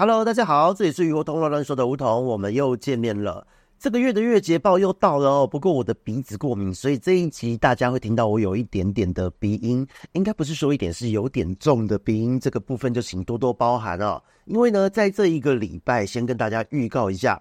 Hello，大家好，这里是鱼活通乱乱说的梧桐，我们又见面了。这个月的月捷报又到了哦，不过我的鼻子过敏，所以这一集大家会听到我有一点点的鼻音，应该不是说一点，是有点重的鼻音，这个部分就请多多包涵哦。因为呢，在这一个礼拜，先跟大家预告一下，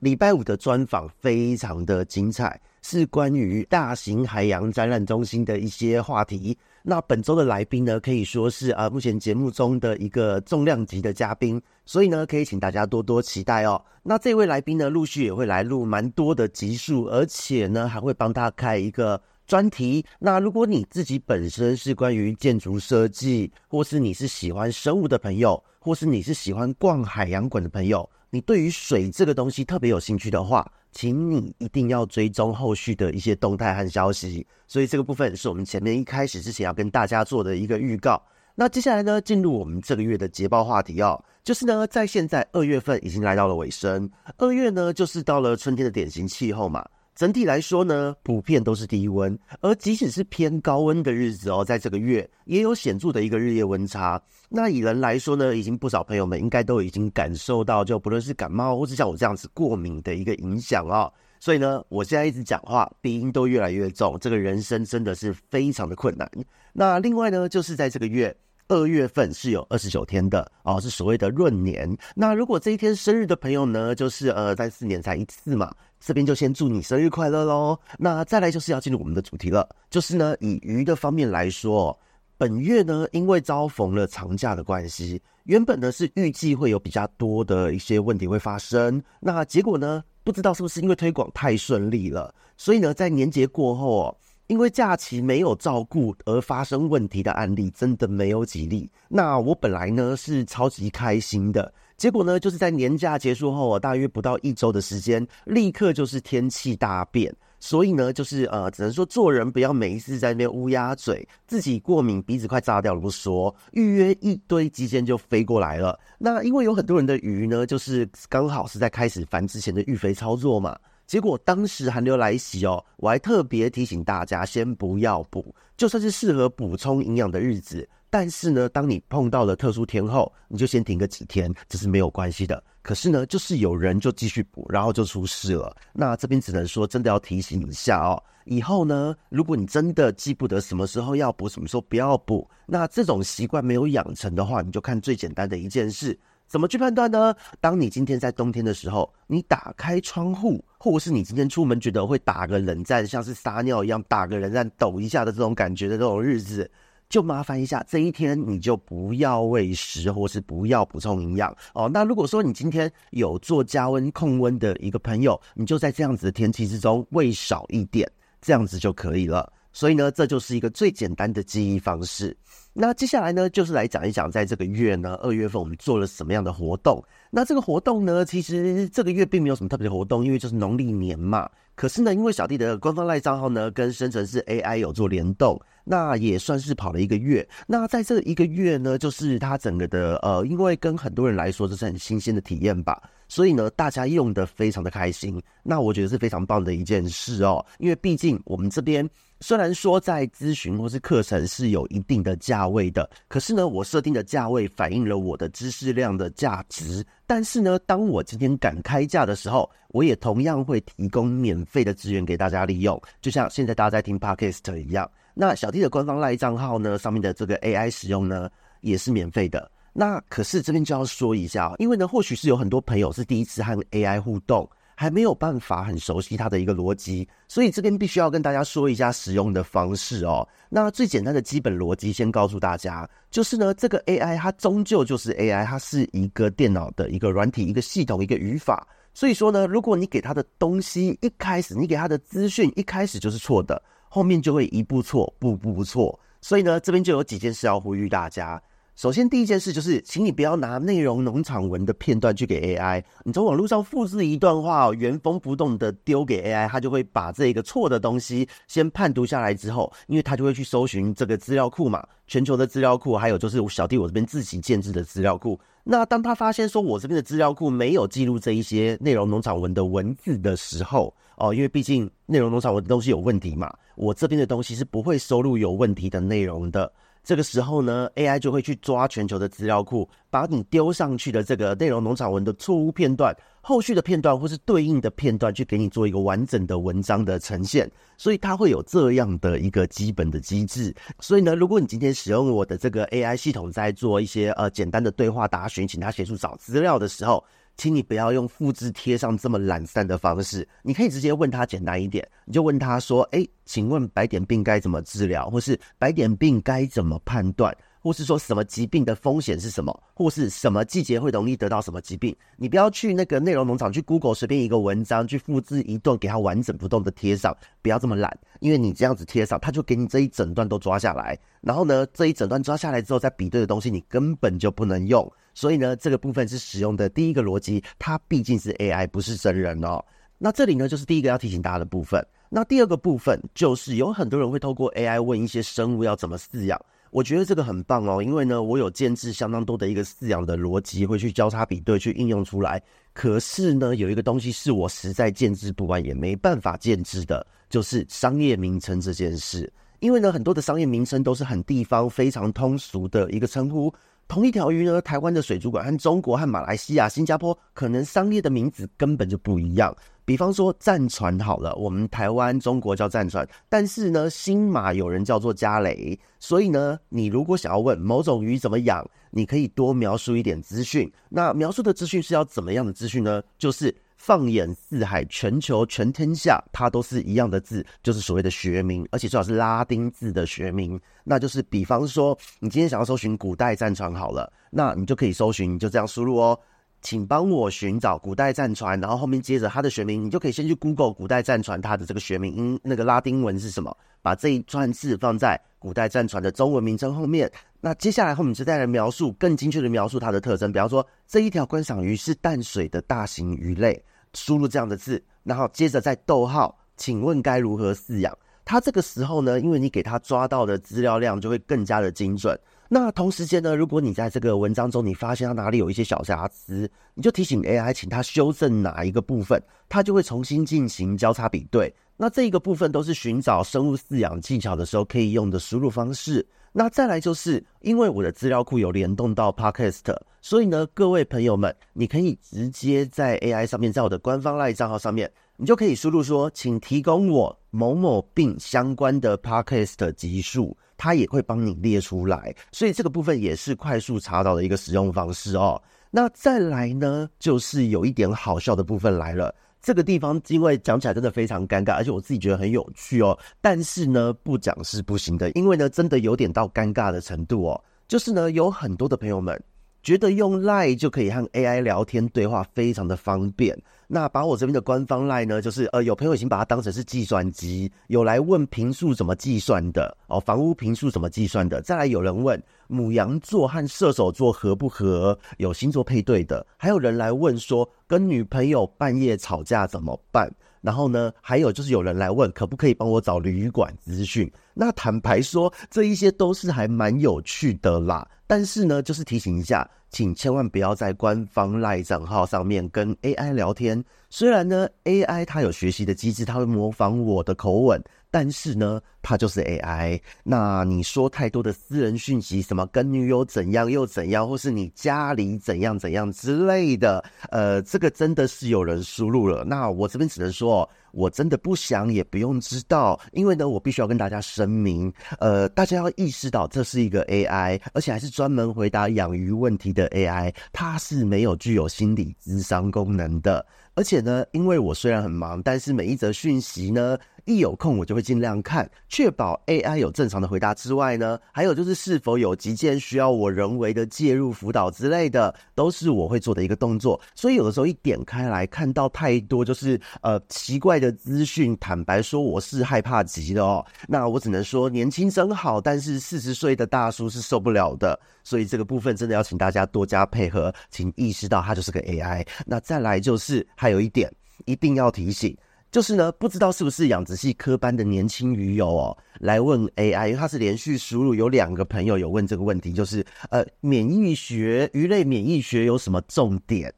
礼拜五的专访非常的精彩，是关于大型海洋展览中心的一些话题。那本周的来宾呢，可以说是啊，目前节目中的一个重量级的嘉宾，所以呢，可以请大家多多期待哦。那这位来宾呢，陆续也会来录蛮多的集数，而且呢，还会帮他开一个专题。那如果你自己本身是关于建筑设计，或是你是喜欢生物的朋友，或是你是喜欢逛海洋馆的朋友，你对于水这个东西特别有兴趣的话，请你一定要追踪后续的一些动态和消息，所以这个部分是我们前面一开始之前要跟大家做的一个预告。那接下来呢，进入我们这个月的捷报话题哦，就是呢，在现在二月份已经来到了尾声，二月呢就是到了春天的典型气候嘛。整体来说呢，普遍都是低温，而即使是偏高温的日子哦，在这个月也有显著的一个日夜温差。那以人来说呢，已经不少朋友们应该都已经感受到，就不论是感冒或是像我这样子过敏的一个影响哦。所以呢，我现在一直讲话，鼻音都越来越重，这个人生真的是非常的困难。那另外呢，就是在这个月。二月份是有二十九天的哦，是所谓的闰年。那如果这一天生日的朋友呢，就是呃三四年才一次嘛，这边就先祝你生日快乐喽。那再来就是要进入我们的主题了，就是呢以鱼的方面来说，本月呢因为遭逢了长假的关系，原本呢是预计会有比较多的一些问题会发生，那结果呢不知道是不是因为推广太顺利了，所以呢在年节过后哦。因为假期没有照顾而发生问题的案例真的没有几例。那我本来呢是超级开心的，结果呢就是在年假结束后啊，大约不到一周的时间，立刻就是天气大变。所以呢，就是呃，只能说做人不要每一次在那边乌鸦嘴，自己过敏鼻子快炸掉了不说，预约一堆机间就飞过来了。那因为有很多人的鱼呢，就是刚好是在开始繁殖前的育肥操作嘛。结果当时寒流来袭哦，我还特别提醒大家先不要补，就算是适合补充营养的日子，但是呢，当你碰到了特殊天候，你就先停个几天，这是没有关系的。可是呢，就是有人就继续补，然后就出事了。那这边只能说，真的要提醒一下哦，以后呢，如果你真的记不得什么时候要补，什么时候不要补，那这种习惯没有养成的话，你就看最简单的一件事。怎么去判断呢？当你今天在冬天的时候，你打开窗户，或者是你今天出门觉得会打个冷战，像是撒尿一样打个冷战，抖一下的这种感觉的这种日子，就麻烦一下，这一天你就不要喂食，或是不要补充营养哦。那如果说你今天有做加温控温的一个朋友，你就在这样子的天气之中喂少一点，这样子就可以了。所以呢，这就是一个最简单的记忆方式。那接下来呢，就是来讲一讲，在这个月呢，二月份我们做了什么样的活动。那这个活动呢，其实这个月并没有什么特别的活动，因为就是农历年嘛。可是呢，因为小弟的官方赖账号呢，跟生成式 AI 有做联动，那也算是跑了一个月。那在这一个月呢，就是它整个的呃，因为跟很多人来说这是很新鲜的体验吧，所以呢，大家用的非常的开心。那我觉得是非常棒的一件事哦，因为毕竟我们这边。虽然说在咨询或是课程是有一定的价位的，可是呢，我设定的价位反映了我的知识量的价值。但是呢，当我今天敢开价的时候，我也同样会提供免费的资源给大家利用，就像现在大家在听 Podcast 一样。那小弟的官方 LINE 账号呢，上面的这个 AI 使用呢，也是免费的。那可是这边就要说一下，因为呢，或许是有很多朋友是第一次和 AI 互动。还没有办法很熟悉它的一个逻辑，所以这边必须要跟大家说一下使用的方式哦。那最简单的基本逻辑，先告诉大家，就是呢，这个 AI 它终究就是 AI，它是一个电脑的一个软体、一个系统、一个语法。所以说呢，如果你给它的东西一开始，你给它的资讯一开始就是错的，后面就会一步错，步步错。所以呢，这边就有几件事要呼吁大家。首先，第一件事就是，请你不要拿内容农场文的片段去给 AI。你从网络上复制一段话，原封不动的丢给 AI，它就会把这个错的东西先判读下来之后，因为它就会去搜寻这个资料库嘛，全球的资料库，还有就是小弟我这边自己建制的资料库。那当他发现说我这边的资料库没有记录这一些内容农场文的文字的时候，哦，因为毕竟内容农场文的东西有问题嘛，我这边的东西是不会收录有问题的内容的。这个时候呢，AI 就会去抓全球的资料库，把你丢上去的这个内容农场文的错误片段、后续的片段或是对应的片段，去给你做一个完整的文章的呈现。所以它会有这样的一个基本的机制。所以呢，如果你今天使用我的这个 AI 系统，在做一些呃简单的对话答询，请他协助找资料的时候，请你不要用复制贴上这么懒散的方式，你可以直接问他简单一点，你就问他说：“哎，请问白点病该怎么治疗？或是白点病该怎么判断？或是说什么疾病的风险是什么？或是什么季节会容易得到什么疾病？你不要去那个内容农场去 Google 随便一个文章去复制一段给它完整不动的贴上，不要这么懒，因为你这样子贴上，他就给你这一整段都抓下来，然后呢，这一整段抓下来之后再比对的东西，你根本就不能用。”所以呢，这个部分是使用的第一个逻辑，它毕竟是 AI，不是真人哦。那这里呢，就是第一个要提醒大家的部分。那第二个部分就是有很多人会透过 AI 问一些生物要怎么饲养，我觉得这个很棒哦，因为呢，我有建制相当多的一个饲养的逻辑，会去交叉比对，去应用出来。可是呢，有一个东西是我实在建制不完，也没办法建制的，就是商业名称这件事。因为呢，很多的商业名称都是很地方、非常通俗的一个称呼。同一条鱼呢，台湾的水族馆和中国和马来西亚、新加坡可能商业的名字根本就不一样。比方说战船好了，我们台湾、中国叫战船，但是呢，新马有人叫做加雷。所以呢，你如果想要问某种鱼怎么养，你可以多描述一点资讯。那描述的资讯是要怎么样的资讯呢？就是。放眼四海，全球全天下，它都是一样的字，就是所谓的学名，而且最好是拉丁字的学名。那就是，比方说，你今天想要搜寻古代战船好了，那你就可以搜寻，你就这样输入哦，请帮我寻找古代战船，然后后面接着它的学名，你就可以先去 Google 古代战船它的这个学名，那个拉丁文是什么，把这一串字放在古代战船的中文名称后面。那接下来后面就再来描述更精确的描述它的特征，比方说这一条观赏鱼是淡水的大型鱼类。输入这样的字，然后接着再逗号，请问该如何饲养？它这个时候呢，因为你给它抓到的资料量就会更加的精准。那同时间呢，如果你在这个文章中你发现它哪里有一些小瑕疵，你就提醒 AI，请它修正哪一个部分，它就会重新进行交叉比对。那这一个部分都是寻找生物饲养技巧的时候可以用的输入方式。那再来就是，因为我的资料库有联动到 Podcast，所以呢，各位朋友们，你可以直接在 AI 上面，在我的官方 LINE 账号上面，你就可以输入说，请提供我某某病相关的 Podcast 集数，它也会帮你列出来。所以这个部分也是快速查到的一个使用方式哦。那再来呢，就是有一点好笑的部分来了。这个地方因为讲起来真的非常尴尬，而且我自己觉得很有趣哦。但是呢，不讲是不行的，因为呢，真的有点到尴尬的程度哦。就是呢，有很多的朋友们觉得用 LINE 就可以和 AI 聊天对话，非常的方便。那把我这边的官方 LINE 呢，就是呃，有朋友已经把它当成是计算机，有来问平数怎么计算的哦，房屋平数怎么计算的。再来有人问母羊座和射手座合不合，有星座配对的。还有人来问说跟女朋友半夜吵架怎么办？然后呢，还有就是有人来问可不可以帮我找旅馆资讯。那坦白说，这一些都是还蛮有趣的啦。但是呢，就是提醒一下。请千万不要在官方赖账号上面跟 AI 聊天。虽然呢，AI 它有学习的机制，它会模仿我的口吻。但是呢，它就是 AI。那你说太多的私人讯息，什么跟女友怎样又怎样，或是你家里怎样怎样之类的，呃，这个真的是有人输入了。那我这边只能说，我真的不想也不用知道，因为呢，我必须要跟大家声明，呃，大家要意识到这是一个 AI，而且还是专门回答养鱼问题的 AI，它是没有具有心理智商功能的。而且呢，因为我虽然很忙，但是每一则讯息呢，一有空我就会尽量看，确保 AI 有正常的回答之外呢，还有就是是否有急件需要我人为的介入辅导之类的，都是我会做的一个动作。所以有的时候一点开来看到太多就是呃奇怪的资讯，坦白说我是害怕极的哦。那我只能说年轻真好，但是四十岁的大叔是受不了的。所以这个部分真的要请大家多加配合，请意识到它就是个 AI。那再来就是还有一点一定要提醒。就是呢，不知道是不是养殖系科班的年轻鱼友哦，来问 AI，因为他是连续输入，有两个朋友有问这个问题，就是呃，免疫学鱼类免疫学有什么重点？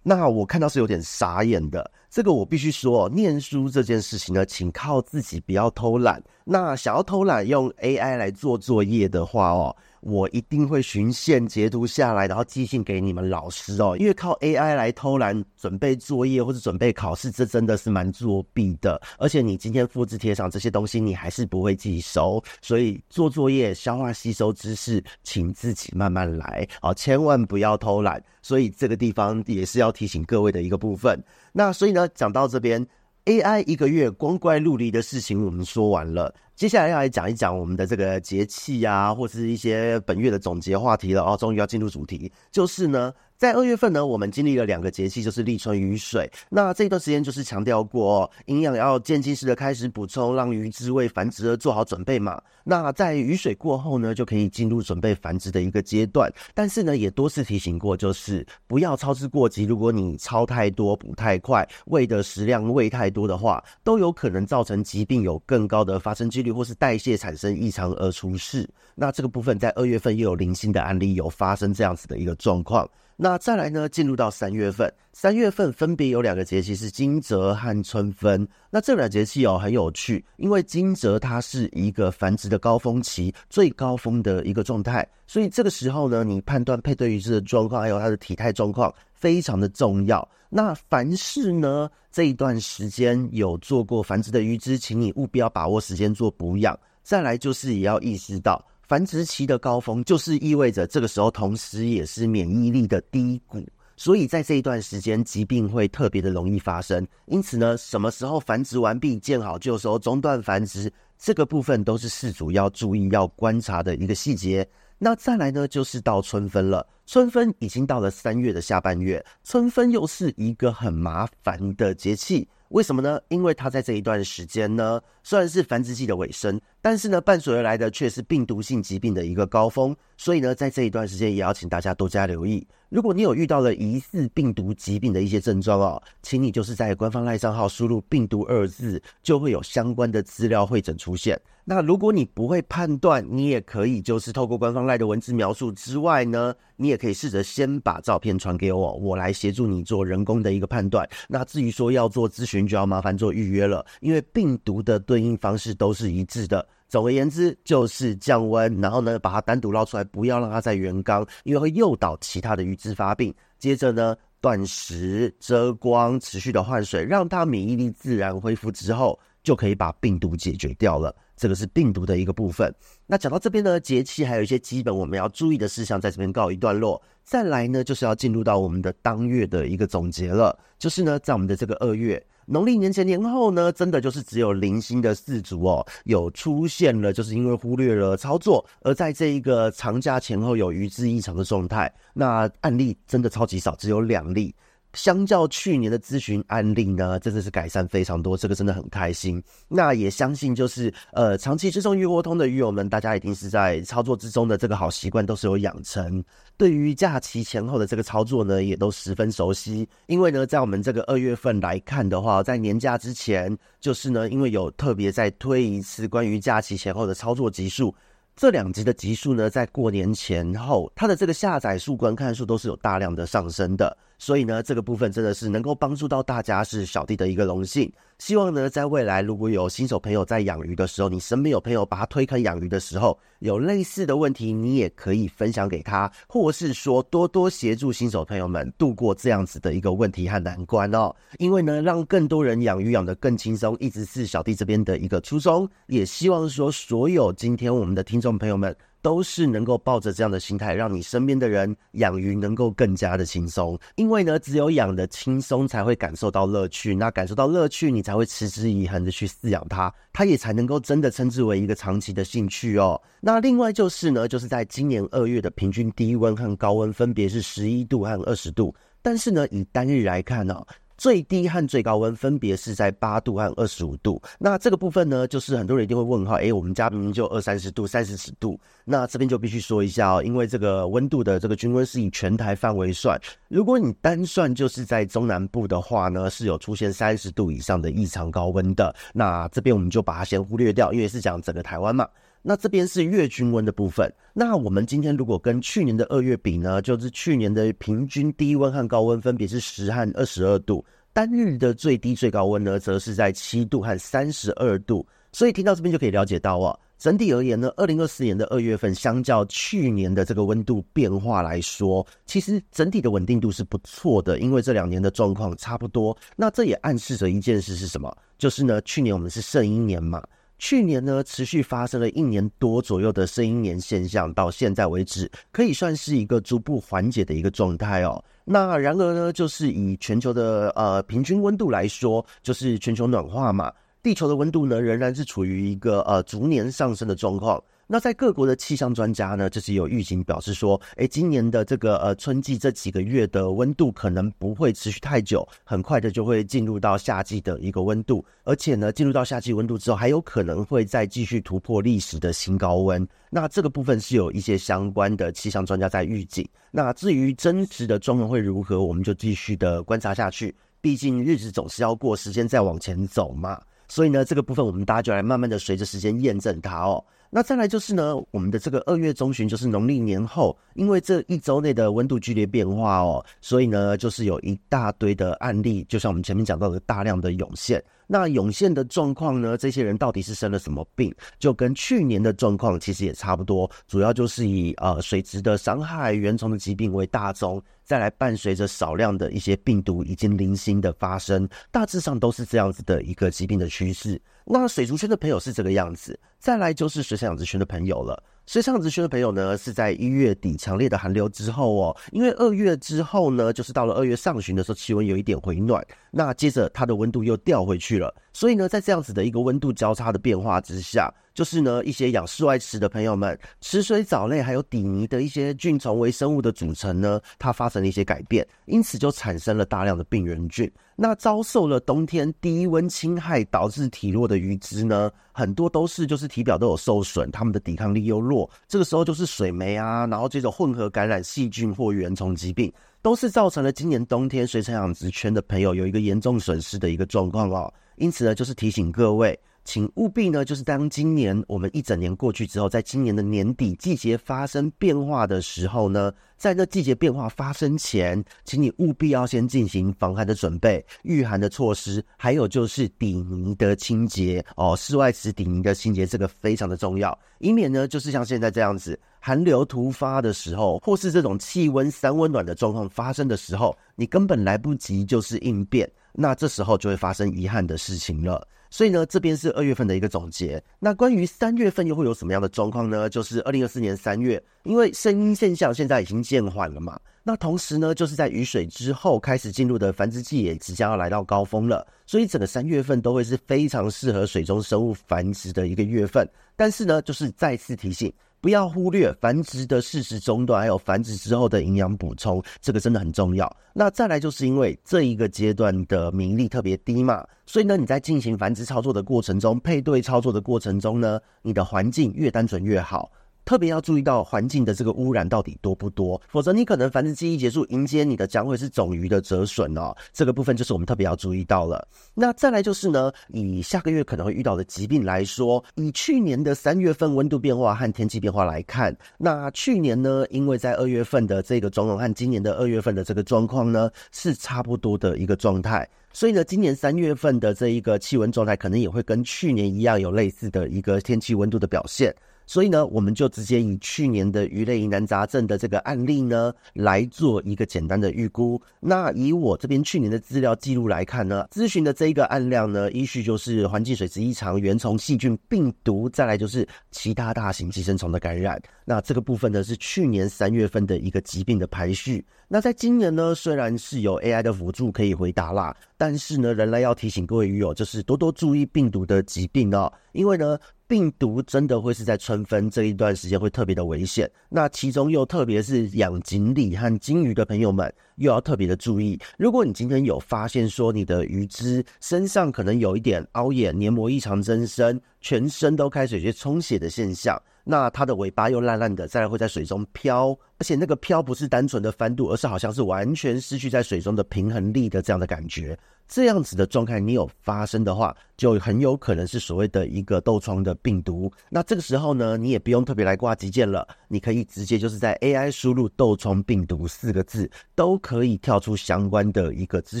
那我看到是有点傻眼的。这个我必须说，念书这件事情呢，请靠自己，不要偷懒。那想要偷懒用 AI 来做作业的话哦。我一定会循线截图下来，然后寄信给你们老师哦。因为靠 AI 来偷懒准备作业或者准备考试，这真的是蛮作弊的。而且你今天复制贴上这些东西，你还是不会记熟。所以做作业、消化吸收知识，请自己慢慢来哦，千万不要偷懒。所以这个地方也是要提醒各位的一个部分。那所以呢，讲到这边。AI 一个月光怪陆离的事情我们说完了，接下来要来讲一讲我们的这个节气啊，或是一些本月的总结话题了哦。终于要进入主题，就是呢。在二月份呢，我们经历了两个节气，就是立春雨水。那这一段时间就是强调过哦，营养要渐进式的开始补充，让鱼只为繁殖而做好准备嘛。那在雨水过后呢，就可以进入准备繁殖的一个阶段。但是呢，也多次提醒过，就是不要操之过急。如果你操太多、补太快，喂的食量喂太多的话，都有可能造成疾病有更高的发生几率，或是代谢产生异常而出事。那这个部分在二月份又有零星的案例有发生这样子的一个状况。那再来呢，进入到三月份，三月份分别有两个节气是惊蛰和春分。那这两节气哦很有趣，因为惊蛰它是一个繁殖的高峰期，最高峰的一个状态，所以这个时候呢，你判断配对鱼只的状况还有它的体态状况非常的重要。那凡是呢这一段时间有做过繁殖的鱼只，请你务必要把握时间做补养。再来就是也要意识到。繁殖期的高峰，就是意味着这个时候，同时也是免疫力的低谷，所以在这一段时间，疾病会特别的容易发生。因此呢，什么时候繁殖完毕，见好就收，中断繁殖，这个部分都是饲主要注意、要观察的一个细节。那再来呢，就是到春分了。春分已经到了三月的下半月，春分又是一个很麻烦的节气。为什么呢？因为它在这一段时间呢，虽然是繁殖季的尾声，但是呢，伴随而来的却是病毒性疾病的一个高峰。所以呢，在这一段时间，也要请大家多加留意。如果你有遇到了疑似病毒疾病的一些症状哦，请你就是在官方赖账号输入“病毒”二字，就会有相关的资料会诊出现。那如果你不会判断，你也可以就是透过官方赖的文字描述之外呢，你也可以试着先把照片传给我，我来协助你做人工的一个判断。那至于说要做咨询，就要麻烦做预约了，因为病毒的对应方式都是一致的。总而言之，就是降温，然后呢，把它单独捞出来，不要让它在原缸，因为会诱导其他的鱼只发病。接着呢，断食、遮光、持续的换水，让它免疫力自然恢复之后，就可以把病毒解决掉了。这个是病毒的一个部分。那讲到这边呢，节气还有一些基本我们要注意的事项，在这边告一段落。再来呢，就是要进入到我们的当月的一个总结了。就是呢，在我们的这个二月，农历年前年后呢，真的就是只有零星的四足哦，有出现了，就是因为忽略了操作，而在这一个长假前后有鱼只异常的状态。那案例真的超级少，只有两例。相较去年的咨询案例呢，真的是改善非常多，这个真的很开心。那也相信就是呃，长期追踪鱼活通的鱼友们，大家一定是在操作之中的这个好习惯都是有养成。对于假期前后的这个操作呢，也都十分熟悉。因为呢，在我们这个二月份来看的话，在年假之前，就是呢，因为有特别再推一次关于假期前后的操作集数。这两集的集数呢，在过年前后，它的这个下载数、观看数都是有大量的上升的，所以呢，这个部分真的是能够帮助到大家，是小弟的一个荣幸。希望呢，在未来如果有新手朋友在养鱼的时候，你身边有朋友把他推坑养鱼的时候，有类似的问题，你也可以分享给他，或是说多多协助新手朋友们度过这样子的一个问题和难关哦。因为呢，让更多人养鱼养得更轻松，一直是小弟这边的一个初衷。也希望说，所有今天我们的听众朋友们。都是能够抱着这样的心态，让你身边的人养鱼能够更加的轻松。因为呢，只有养的轻松，才会感受到乐趣。那感受到乐趣，你才会持之以恒的去饲养它，它也才能够真的称之为一个长期的兴趣哦。那另外就是呢，就是在今年二月的平均低温和高温分别是十一度和二十度，但是呢，以单日来看呢、哦。最低和最高温分别是在八度和二十五度。那这个部分呢，就是很多人一定会问哈，诶，我们家明明就二三十度、三四十度。那这边就必须说一下哦，因为这个温度的这个均温是以全台范围算。如果你单算就是在中南部的话呢，是有出现三十度以上的异常高温的。那这边我们就把它先忽略掉，因为是讲整个台湾嘛。那这边是月均温的部分。那我们今天如果跟去年的二月比呢，就是去年的平均低温和高温分别是十和二十二度，单日的最低最高温呢，则是在七度和三十二度。所以听到这边就可以了解到啊，整体而言呢，二零二四年的二月份相较去年的这个温度变化来说，其实整体的稳定度是不错的，因为这两年的状况差不多。那这也暗示着一件事是什么？就是呢，去年我们是圣婴年嘛。去年呢，持续发生了一年多左右的声音年现象，到现在为止，可以算是一个逐步缓解的一个状态哦。那然而呢，就是以全球的呃平均温度来说，就是全球暖化嘛，地球的温度呢仍然是处于一个呃逐年上升的状况。那在各国的气象专家呢，就是有预警表示说，诶，今年的这个呃春季这几个月的温度可能不会持续太久，很快的就会进入到夏季的一个温度，而且呢，进入到夏季温度之后，还有可能会再继续突破历史的新高温。那这个部分是有一些相关的气象专家在预警。那至于真实的状况会如何，我们就继续的观察下去。毕竟日子总是要过，时间再往前走嘛。所以呢，这个部分我们大家就来慢慢的随着时间验证它哦。那再来就是呢，我们的这个二月中旬就是农历年后，因为这一周内的温度剧烈变化哦，所以呢，就是有一大堆的案例，就像我们前面讲到的大量的涌现。那涌现的状况呢，这些人到底是生了什么病？就跟去年的状况其实也差不多，主要就是以呃水质的伤害、原虫的疾病为大宗，再来伴随着少量的一些病毒已经零星的发生，大致上都是这样子的一个疾病的趋势。那水族圈的朋友是这个样子，再来就是水产养殖圈的朋友了。水产养殖圈的朋友呢，是在一月底强烈的寒流之后哦，因为二月之后呢，就是到了二月上旬的时候，气温有一点回暖，那接着它的温度又掉回去了，所以呢，在这样子的一个温度交叉的变化之下，就是呢，一些养室外池的朋友们，池水藻类还有底泥的一些菌虫微生物的组成呢，它发生了一些改变，因此就产生了大量的病原菌。那遭受了冬天低温侵害导致体弱的鱼只呢，很多都是就是体表都有受损，它们的抵抗力又弱，这个时候就是水霉啊，然后这种混合感染细菌或原虫疾病，都是造成了今年冬天水产养殖圈的朋友有一个严重损失的一个状况哦。因此呢，就是提醒各位。请务必呢，就是当今年我们一整年过去之后，在今年的年底季节发生变化的时候呢，在那季节变化发生前，请你务必要先进行防寒的准备、御寒的措施，还有就是底泥的清洁哦，室外池底泥的清洁，这个非常的重要，以免呢，就是像现在这样子寒流突发的时候，或是这种气温三温暖的状况发生的时候，你根本来不及就是应变，那这时候就会发生遗憾的事情了。所以呢，这边是二月份的一个总结。那关于三月份又会有什么样的状况呢？就是二零二四年三月，因为声音现象现在已经渐缓了嘛。那同时呢，就是在雨水之后开始进入的繁殖季也即将要来到高峰了。所以整个三月份都会是非常适合水中生物繁殖的一个月份。但是呢，就是再次提醒。不要忽略繁殖的事实中断，还有繁殖之后的营养补充，这个真的很重要。那再来就是因为这一个阶段的名利特别低嘛，所以呢，你在进行繁殖操作的过程中，配对操作的过程中呢，你的环境越单纯越好。特别要注意到环境的这个污染到底多不多，否则你可能繁殖季一结束，迎接你的将会是种鱼的折损哦。这个部分就是我们特别要注意到了。那再来就是呢，以下个月可能会遇到的疾病来说，以去年的三月份温度变化和天气变化来看，那去年呢，因为在二月份的这个状况和今年的二月份的这个状况呢，是差不多的一个状态，所以呢，今年三月份的这一个气温状态可能也会跟去年一样有类似的一个天气温度的表现。所以呢，我们就直接以去年的鱼类疑难杂症的这个案例呢，来做一个简单的预估。那以我这边去年的资料记录来看呢，咨询的这一个案量呢，依序就是环境水质异常、原虫、细菌、病毒，再来就是其他大型寄生虫的感染。那这个部分呢，是去年三月份的一个疾病的排序。那在今年呢，虽然是有 AI 的辅助可以回答啦，但是呢，仍然要提醒各位鱼友，就是多多注意病毒的疾病哦，因为呢。病毒真的会是在春分这一段时间会特别的危险，那其中又特别是养锦鲤和金鱼的朋友们，又要特别的注意。如果你今天有发现说你的鱼只身上可能有一点凹眼、黏膜异常增生，全身都开始有些充血的现象，那它的尾巴又烂烂的，再来会在水中飘，而且那个飘不是单纯的翻肚，而是好像是完全失去在水中的平衡力的这样的感觉。这样子的状态你有发生的话，就很有可能是所谓的一个痘疮的病毒。那这个时候呢，你也不用特别来挂急件了，你可以直接就是在 AI 输入“痘疮病毒”四个字，都可以跳出相关的一个资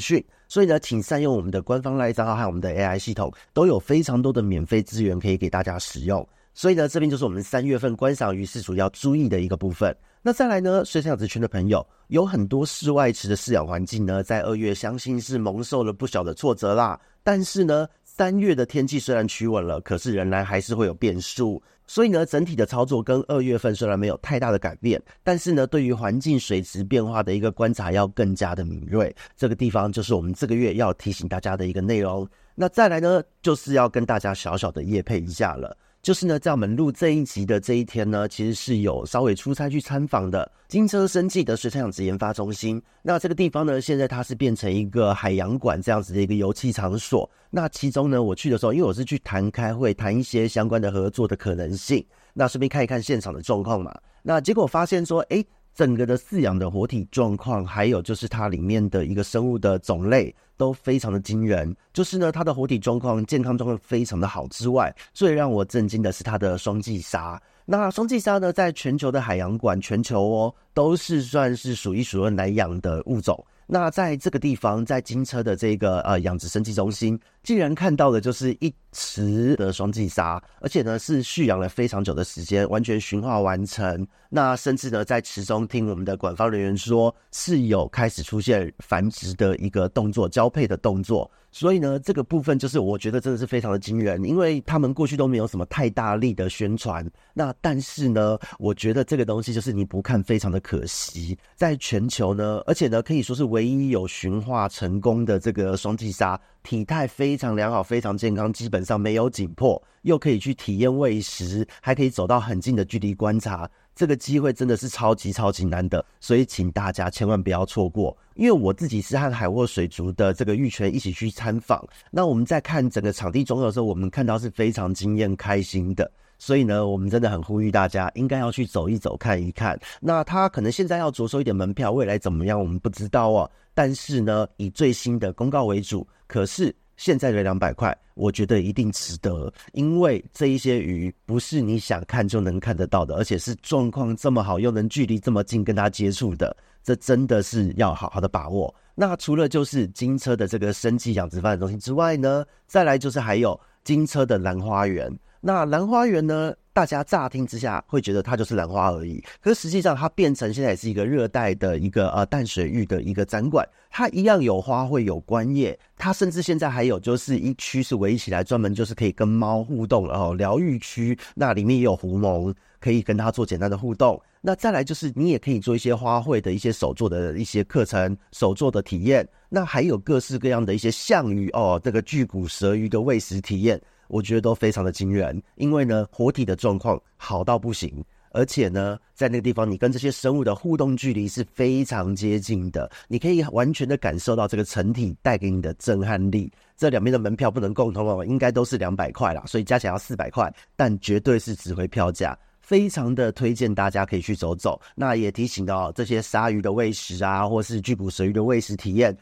讯。所以呢，请善用我们的官方赖账号和我们的 AI 系统，都有非常多的免费资源可以给大家使用。所以呢，这边就是我们三月份观赏鱼饲主要注意的一个部分。那再来呢，水产养殖圈的朋友，有很多室外池的饲养环境呢，在二月相信是蒙受了不小的挫折啦。但是呢，三月的天气虽然趋稳了，可是仍然还是会有变数。所以呢，整体的操作跟二月份虽然没有太大的改变，但是呢，对于环境水质变化的一个观察要更加的敏锐。这个地方就是我们这个月要提醒大家的一个内容。那再来呢，就是要跟大家小小的业配一下了。就是呢，在我们录这一集的这一天呢，其实是有稍微出差去参访的金车生技的水产养殖研发中心。那这个地方呢，现在它是变成一个海洋馆这样子的一个游憩场所。那其中呢，我去的时候，因为我是去谈开会，谈一些相关的合作的可能性，那顺便看一看现场的状况嘛。那结果发现说，诶。整个的饲养的活体状况，还有就是它里面的一个生物的种类都非常的惊人。就是呢，它的活体状况、健康状况非常的好之外，最让我震惊的是它的双髻鲨。那双髻鲨呢，在全球的海洋馆，全球哦都是算是数一数二难养的物种。那在这个地方，在金车的这个呃养殖生计中心，竟然看到的就是一池的双髻鲨，而且呢是蓄养了非常久的时间，完全驯化完成。那甚至呢，在池中听我们的管方人员说，是有开始出现繁殖的一个动作，交配的动作。所以呢，这个部分就是我觉得真的是非常的惊人，因为他们过去都没有什么太大力的宣传。那但是呢，我觉得这个东西就是你不看非常的可惜。在全球呢，而且呢，可以说是唯一有驯化成功的这个双髻鲨，体态非常良好，非常健康，基本上没有紧迫，又可以去体验喂食，还可以走到很近的距离观察。这个机会真的是超级超级难得，所以请大家千万不要错过。因为我自己是和海沃水族的这个玉泉一起去参访，那我们在看整个场地装修的时候，我们看到是非常惊艳、开心的。所以呢，我们真的很呼吁大家应该要去走一走、看一看。那他可能现在要着收一点门票，未来怎么样我们不知道哦。但是呢，以最新的公告为主。可是。现在的两百块，我觉得一定值得，因为这一些鱼不是你想看就能看得到的，而且是状况这么好，又能距离这么近跟它接触的，这真的是要好好的把握。那除了就是金车的这个生计养殖发展中心之外呢，再来就是还有金车的兰花园。那兰花园呢，大家乍听之下会觉得它就是兰花而已，可是实际上它变成现在也是一个热带的一个呃淡水域的一个展馆，它一样有花卉有观叶，它甚至现在还有就是一区是围起来专门就是可以跟猫互动，然后疗愈区，那里面也有狐獴可以跟它做简单的互动。那再来就是你也可以做一些花卉的一些手作的一些课程，手作的体验，那还有各式各样的一些象鱼哦，这个巨骨舌鱼的喂食体验。我觉得都非常的惊人，因为呢，活体的状况好到不行，而且呢，在那个地方，你跟这些生物的互动距离是非常接近的，你可以完全的感受到这个成体带给你的震撼力。这两边的门票不能共通哦，应该都是两百块啦，所以加起来要四百块，但绝对是值回票价，非常的推荐大家可以去走走。那也提醒到这些鲨鱼的喂食啊，或是巨骨舌鱼的喂食体验。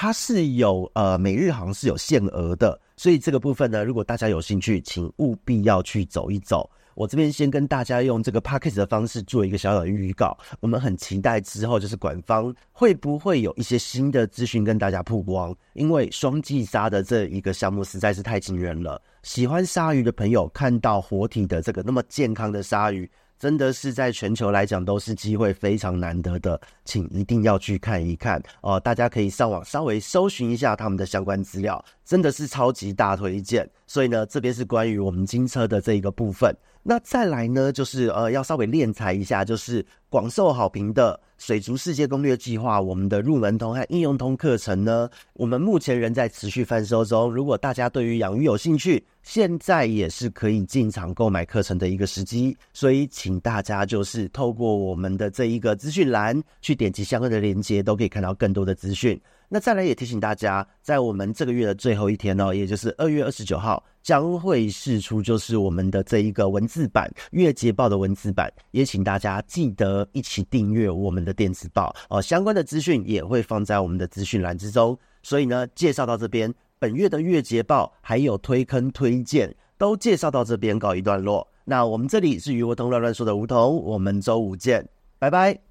它是有呃每日好像是有限额的，所以这个部分呢，如果大家有兴趣，请务必要去走一走。我这边先跟大家用这个 podcast 的方式做一个小小的预告，我们很期待之后就是馆方会不会有一些新的资讯跟大家曝光，因为双髻鲨的这一个项目实在是太惊人了。喜欢鲨鱼的朋友看到活体的这个那么健康的鲨鱼。真的是在全球来讲都是机会非常难得的，请一定要去看一看哦！大家可以上网稍微搜寻一下他们的相关资料，真的是超级大推荐。所以呢，这边是关于我们金车的这一个部分。那再来呢，就是呃，要稍微敛财一下，就是广受好评的水族世界攻略计划，我们的入门通和应用通课程呢，我们目前仍在持续贩售中。如果大家对于养鱼有兴趣，现在也是可以进场购买课程的一个时机。所以，请大家就是透过我们的这一个资讯栏去点击相关的链接，都可以看到更多的资讯。那再来也提醒大家，在我们这个月的最后一天哦，也就是二月二十九号，将会试出就是我们的这一个文字版月结报的文字版，也请大家记得一起订阅我们的电子报哦。相关的资讯也会放在我们的资讯栏之中。所以呢，介绍到这边，本月的月结报还有推坑推荐都介绍到这边告一段落。那我们这里是鱼活通乱乱说的梧桐，我们周五见，拜拜。